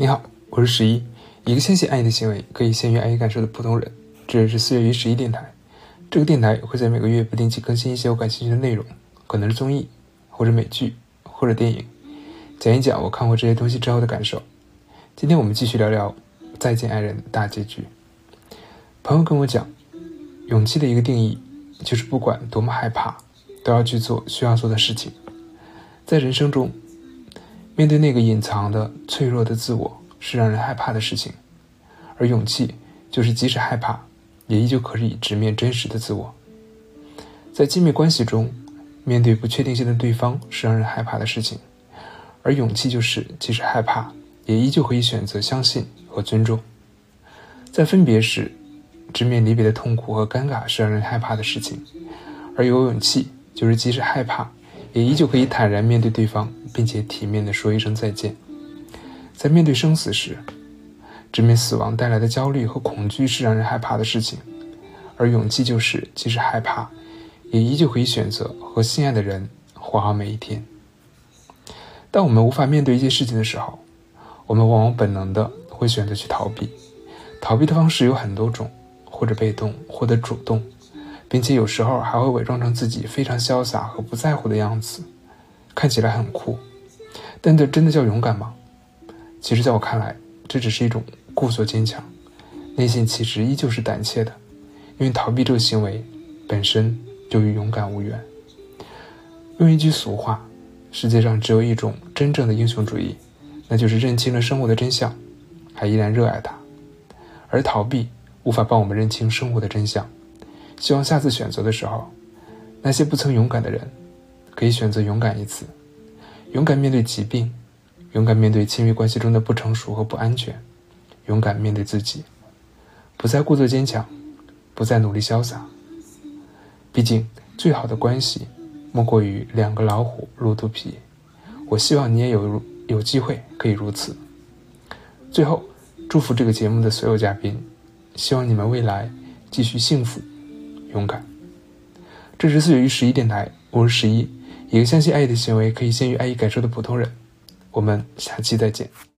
你好，我是十一，一个相信爱意的行为可以先于爱意感受的普通人。这里是四月于十一电台，这个电台会在每个月不定期更新一些我感兴趣的内容，可能是综艺，或者美剧，或者电影，讲一讲我看过这些东西之后的感受。今天我们继续聊聊《再见爱人》大结局。朋友跟我讲，勇气的一个定义就是不管多么害怕，都要去做需要做的事情。在人生中，面对那个隐藏的脆弱的自我是让人害怕的事情，而勇气就是即使害怕，也依旧可以直面真实的自我。在亲密关系中，面对不确定性的对方是让人害怕的事情，而勇气就是即使害怕，也依旧可以选择相信和尊重。在分别时，直面离别的痛苦和尴尬是让人害怕的事情，而有勇气就是即使害怕，也依旧可以坦然面对对方。并且体面地说一声再见。在面对生死时，直面死亡带来的焦虑和恐惧是让人害怕的事情，而勇气就是即使害怕，也依旧可以选择和心爱的人活好每一天。当我们无法面对一些事情的时候，我们往往本能的会选择去逃避。逃避的方式有很多种，或者被动，或者主动，并且有时候还会伪装成自己非常潇洒和不在乎的样子。看起来很酷，但这真的叫勇敢吗？其实，在我看来，这只是一种故作坚强，内心其实依旧是胆怯的，因为逃避这个行为本身就与勇敢无缘。用一句俗话，世界上只有一种真正的英雄主义，那就是认清了生活的真相，还依然热爱它。而逃避无法帮我们认清生活的真相。希望下次选择的时候，那些不曾勇敢的人。可以选择勇敢一次，勇敢面对疾病，勇敢面对亲密关系中的不成熟和不安全，勇敢面对自己，不再故作坚强，不再努力潇洒。毕竟，最好的关系莫过于两个老虎露肚皮。我希望你也有有机会可以如此。最后，祝福这个节目的所有嘉宾，希望你们未来继续幸福、勇敢。这是四月于十一电台，我是十一。一个相信爱意的行为可以先于爱意感受的普通人，我们下期再见。